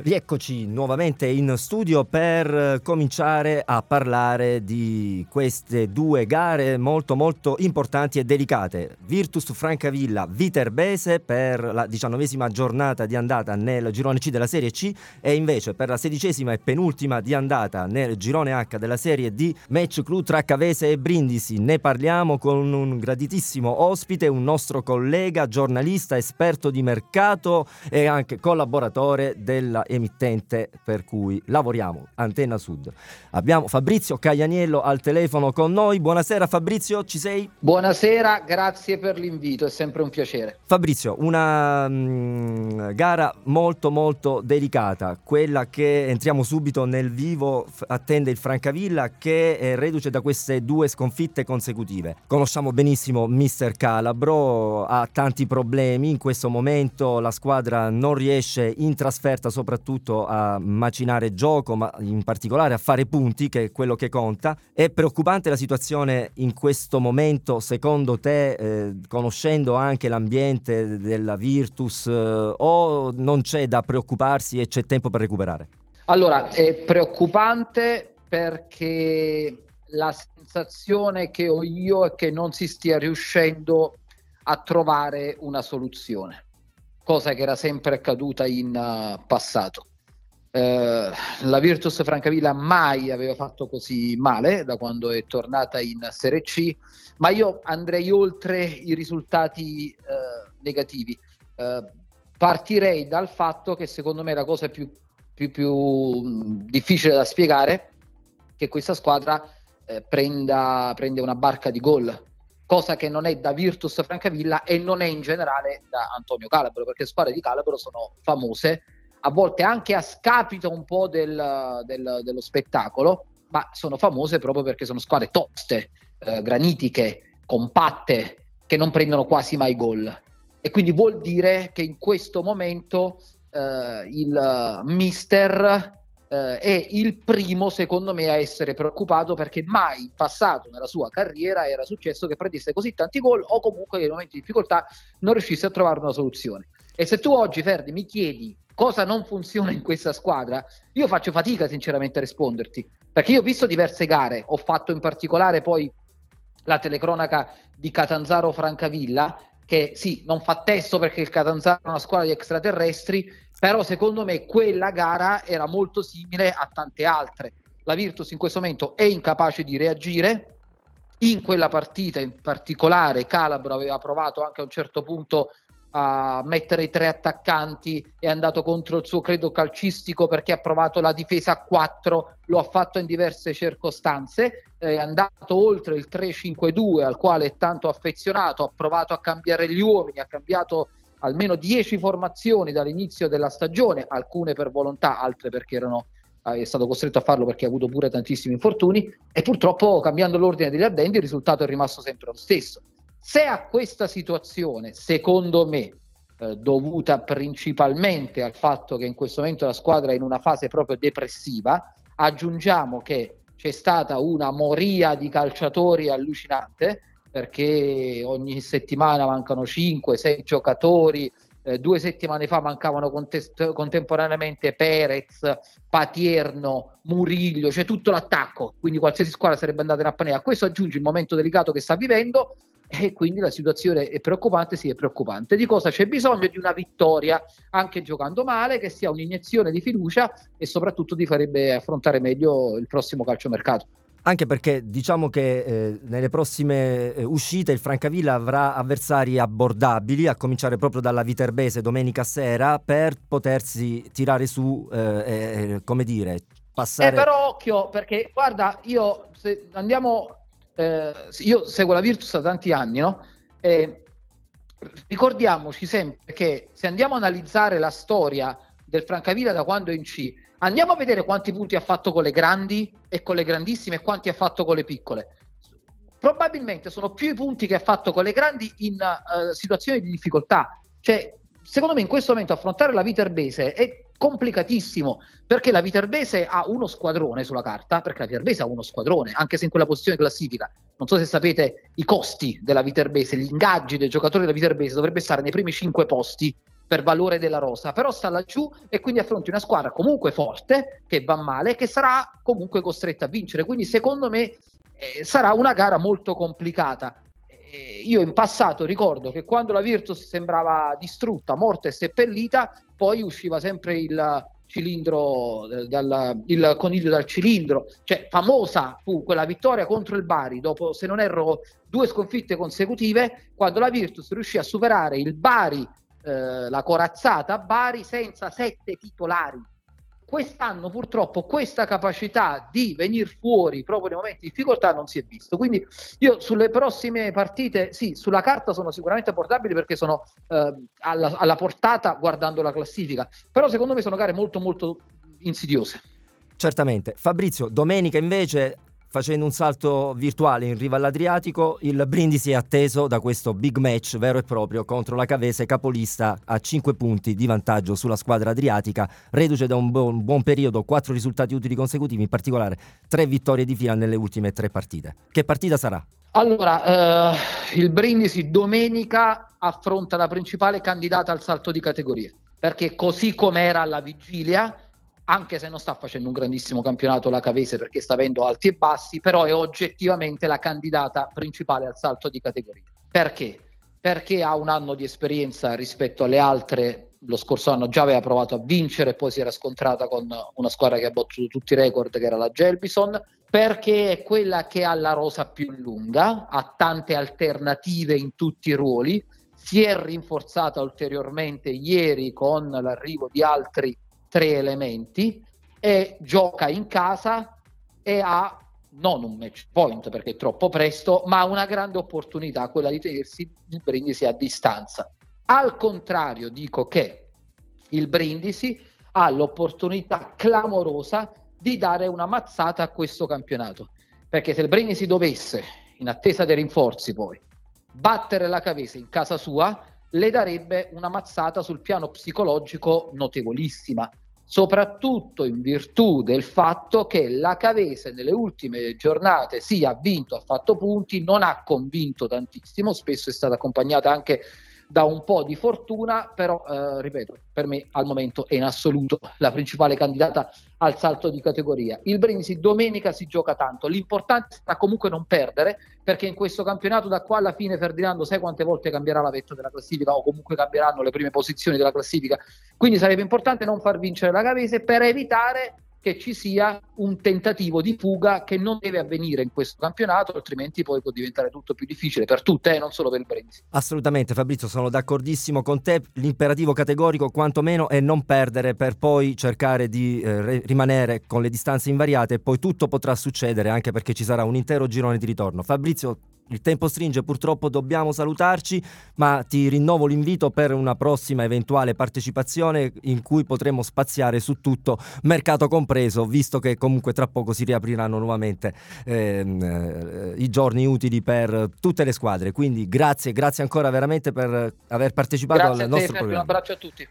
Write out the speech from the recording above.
Rieccoci nuovamente in studio per cominciare a parlare di queste due gare molto molto importanti e delicate. Virtus Francavilla Viterbese per la diciannovesima giornata di andata nel girone C della Serie C e invece per la sedicesima e penultima di andata nel girone H della Serie D match clou tra Cavese e Brindisi. Ne parliamo con un graditissimo ospite, un nostro collega, giornalista, esperto di mercato e anche collaboratore della emittente per cui lavoriamo, Antenna Sud. Abbiamo Fabrizio Caglianiello al telefono con noi. Buonasera Fabrizio, ci sei? Buonasera, grazie per l'invito, è sempre un piacere. Fabrizio, una mh, mm, gara molto molto delicata, quella che entriamo subito nel vivo, attende il Francavilla che è reduce da queste due sconfitte consecutive. Conosciamo benissimo Mister Calabro, ha tanti problemi, in questo momento la squadra non riesce in trasferta soprattutto soprattutto a macinare gioco, ma in particolare a fare punti, che è quello che conta. È preoccupante la situazione in questo momento, secondo te, eh, conoscendo anche l'ambiente della Virtus, eh, o non c'è da preoccuparsi e c'è tempo per recuperare? Allora, è preoccupante perché la sensazione che ho io è che non si stia riuscendo a trovare una soluzione cosa che era sempre accaduta in uh, passato. Uh, la Virtus Francavilla mai aveva fatto così male da quando è tornata in Serie C, ma io andrei oltre i risultati uh, negativi. partirei dal fatto che secondo me la cosa più, più, più difficile da spiegare è che questa squadra prenda, prende una barca di gol cosa che non è da Virtus Francavilla e non è in generale da Antonio Calabro, perché le squadre di Calabro sono famose, a volte anche a scapito un po' del, del, dello spettacolo, ma sono famose proprio perché sono squadre toste, eh, granitiche, compatte, che non prendono quasi mai gol. E quindi vuol dire che in questo momento eh, il mister eh, è il primo, secondo me, a essere preoccupato perché mai in passato nella sua carriera era successo che prendesse così tanti gol o comunque nei momenti di difficoltà non riuscisse a trovare una soluzione. E se tu oggi, Ferdi, mi chiedi cosa non funziona in questa squadra, io faccio fatica sinceramente a risponderti, perché io ho visto diverse gare, ho fatto in particolare poi la telecronaca di Catanzaro Francavilla, che sì, non fa testo perché il Catanzaro è una squadra di extraterrestri, però secondo me quella gara era molto simile a tante altre. La Virtus in questo momento è incapace di reagire. In quella partita in particolare Calabro aveva provato anche a un certo punto a mettere i tre attaccanti, è andato contro il suo credo calcistico perché ha provato la difesa a 4, lo ha fatto in diverse circostanze, è andato oltre il 3-5-2 al quale è tanto affezionato, ha provato a cambiare gli uomini, ha cambiato almeno 10 formazioni dall'inizio della stagione, alcune per volontà, altre perché erano, eh, è stato costretto a farlo perché ha avuto pure tantissimi infortuni e purtroppo cambiando l'ordine degli addendi il risultato è rimasto sempre lo stesso. Se a questa situazione, secondo me, eh, dovuta principalmente al fatto che in questo momento la squadra è in una fase proprio depressiva, aggiungiamo che c'è stata una moria di calciatori allucinante, perché ogni settimana mancano 5-6 giocatori. Eh, due settimane fa mancavano contest- contemporaneamente Perez, Patierno, Muriglio, cioè tutto l'attacco, quindi qualsiasi squadra sarebbe andata in apnea. A questo aggiunge il momento delicato che sta vivendo e quindi la situazione è preoccupante, sì è preoccupante. Di cosa c'è bisogno? Di una vittoria, anche giocando male, che sia un'iniezione di fiducia e soprattutto ti farebbe affrontare meglio il prossimo calciomercato. Anche perché diciamo che eh, nelle prossime eh, uscite il Francavilla avrà avversari abbordabili, a cominciare proprio dalla Viterbese domenica sera, per potersi tirare su, eh, come dire, passare... Eh, però occhio, perché guarda, io se andiamo... Eh, io seguo la Virtus da tanti anni, no? ricordiamoci sempre che se andiamo a analizzare la storia del Francavilla da quando è in C, Andiamo a vedere quanti punti ha fatto con le grandi e con le grandissime e quanti ha fatto con le piccole. Probabilmente sono più i punti che ha fatto con le grandi in uh, situazioni di difficoltà. Cioè, secondo me in questo momento affrontare la Viterbese è complicatissimo perché la Viterbese ha uno squadrone sulla carta, perché la Viterbese ha uno squadrone, anche se in quella posizione classifica. Non so se sapete i costi della Viterbese, gli ingaggi dei giocatori della Viterbese dovrebbe stare nei primi cinque posti per valore della rosa, però sta laggiù e quindi affronti una squadra comunque forte, che va male, che sarà comunque costretta a vincere. Quindi secondo me eh, sarà una gara molto complicata. Eh, io in passato ricordo che quando la Virtus sembrava distrutta, morta e seppellita, poi usciva sempre il cilindro, dal, il coniglio dal cilindro, cioè famosa fu quella vittoria contro il Bari dopo, se non erro, due sconfitte consecutive, quando la Virtus riuscì a superare il Bari, eh, la corazzata Bari senza sette titolari quest'anno purtroppo questa capacità di venire fuori proprio nei momenti di difficoltà non si è visto. Quindi io sulle prossime partite, sì, sulla carta sono sicuramente portabili perché sono eh, alla, alla portata guardando la classifica, però secondo me sono gare molto molto insidiose. Certamente. Fabrizio, domenica invece facendo un salto virtuale in riva all'Adriatico, il Brindisi è atteso da questo big match vero e proprio contro la Cavese capolista a 5 punti di vantaggio sulla squadra adriatica, reduce da un buon, buon periodo, 4 risultati utili consecutivi, in particolare 3 vittorie di fila nelle ultime 3 partite. Che partita sarà? Allora, eh, il Brindisi domenica affronta la principale candidata al salto di categoria, perché così come era alla vigilia, anche se non sta facendo un grandissimo campionato la Cavese perché sta avendo alti e bassi, però è oggettivamente la candidata principale al salto di categoria. Perché? Perché ha un anno di esperienza rispetto alle altre, lo scorso anno già aveva provato a vincere, poi si era scontrata con una squadra che ha battuto tutti i record, che era la Gelbison, perché è quella che ha la rosa più lunga, ha tante alternative in tutti i ruoli, si è rinforzata ulteriormente ieri con l'arrivo di altri tre elementi e gioca in casa e ha non un match point perché è troppo presto, ma una grande opportunità, quella di tenersi il Brindisi a distanza. Al contrario, dico che il Brindisi ha l'opportunità clamorosa di dare una mazzata a questo campionato, perché se il Brindisi dovesse, in attesa dei rinforzi poi, battere la Cavese in casa sua, le darebbe una mazzata sul piano psicologico notevolissima, soprattutto in virtù del fatto che la Cavese nelle ultime giornate sì ha vinto, ha fatto punti, non ha convinto tantissimo, spesso è stata accompagnata anche da un po' di fortuna, però eh, ripeto, per me al momento è in assoluto la principale candidata al salto di categoria. Il Brindisi domenica si gioca tanto, l'importante sta comunque non perdere, perché in questo campionato da qua alla fine Ferdinando sai quante volte cambierà la vetta della classifica o comunque cambieranno le prime posizioni della classifica, quindi sarebbe importante non far vincere la Cavese per evitare che ci sia un tentativo di fuga che non deve avvenire in questo campionato, altrimenti poi può diventare tutto più difficile per tutte, eh, non solo per il Brindisi. Assolutamente Fabrizio, sono d'accordissimo con te, l'imperativo categorico quantomeno è non perdere per poi cercare di eh, rimanere con le distanze invariate e poi tutto potrà succedere anche perché ci sarà un intero girone di ritorno. Fabrizio, il tempo stringe, purtroppo dobbiamo salutarci, ma ti rinnovo l'invito per una prossima eventuale partecipazione in cui potremo spaziare su tutto, mercato compreso, visto che comunque tra poco si riapriranno nuovamente ehm, eh, i giorni utili per tutte le squadre. Quindi grazie, grazie ancora veramente per aver partecipato grazie al nostro te, programma. Un abbraccio a tutti.